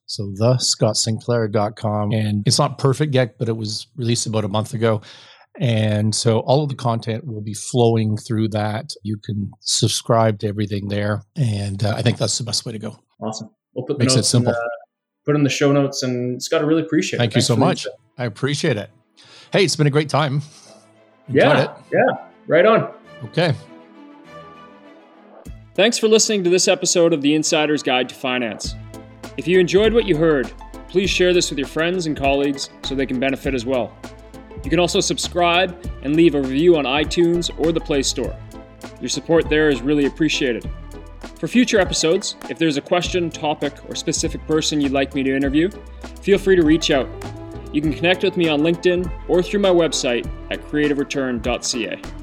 So thescottsinclair.com. And it's not perfect yet, but it was released about a month ago. And so all of the content will be flowing through that. You can subscribe to everything there. And uh, I think that's the best way to go. Awesome. We'll put the Makes it notes simple. In the, put in the show notes and Scott, I really appreciate Thank it. Thank you Thanks so much. insight. I appreciate it. Hey, it's been a great time. Enjoyed Yeah. it. Yeah. Right on. Okay. Thanks for listening to this episode of The Insider's Guide to Finance. If you enjoyed what you heard, please share this with your friends and colleagues so they can benefit as well. You can also subscribe and leave a review on iTunes or the Play Store. Your support there is really appreciated. For future episodes, if there's a question, topic, or specific person you'd like me to interview, feel free to reach out. You can connect with me on LinkedIn or through my website at creativereturn.ca.